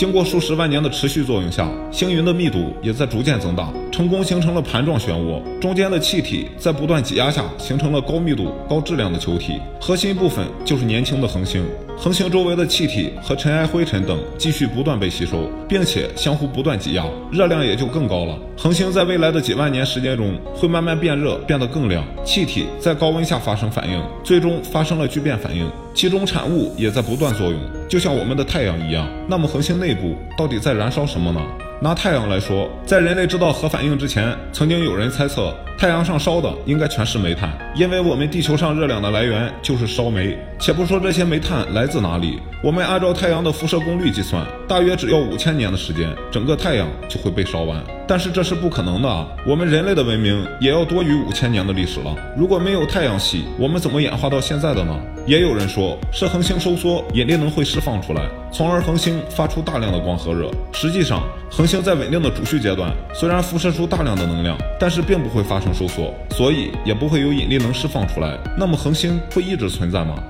经过数十万年的持续作用下，星云的密度也在逐渐增大，成功形成了盘状漩涡。中间的气体在不断挤压下，形成了高密度、高质量的球体。核心部分就是年轻的恒星。恒星周围的气体和尘埃、灰尘等继续不断被吸收，并且相互不断挤压，热量也就更高了。恒星在未来的几万年时间中会慢慢变热，变得更亮。气体在高温下发生反应，最终发生了聚变反应，其中产物也在不断作用，就像我们的太阳一样。那么恒星内部到底在燃烧什么呢？拿太阳来说，在人类知道核反应之前，曾经有人猜测太阳上烧的应该全是煤炭，因为我们地球上热量的来源就是烧煤。且不说这些煤炭来自哪里，我们按照太阳的辐射功率计算，大约只要五千年的时间，整个太阳就会被烧完。但是这是不可能的啊！我们人类的文明也要多于五千年的历史了。如果没有太阳系，我们怎么演化到现在的呢？也有人说是恒星收缩，引力能会释放出来，从而恒星发出大量的光和热。实际上，恒星在稳定的主序阶段，虽然辐射出大量的能量，但是并不会发生收缩，所以也不会有引力能释放出来。那么恒星会一直存在吗？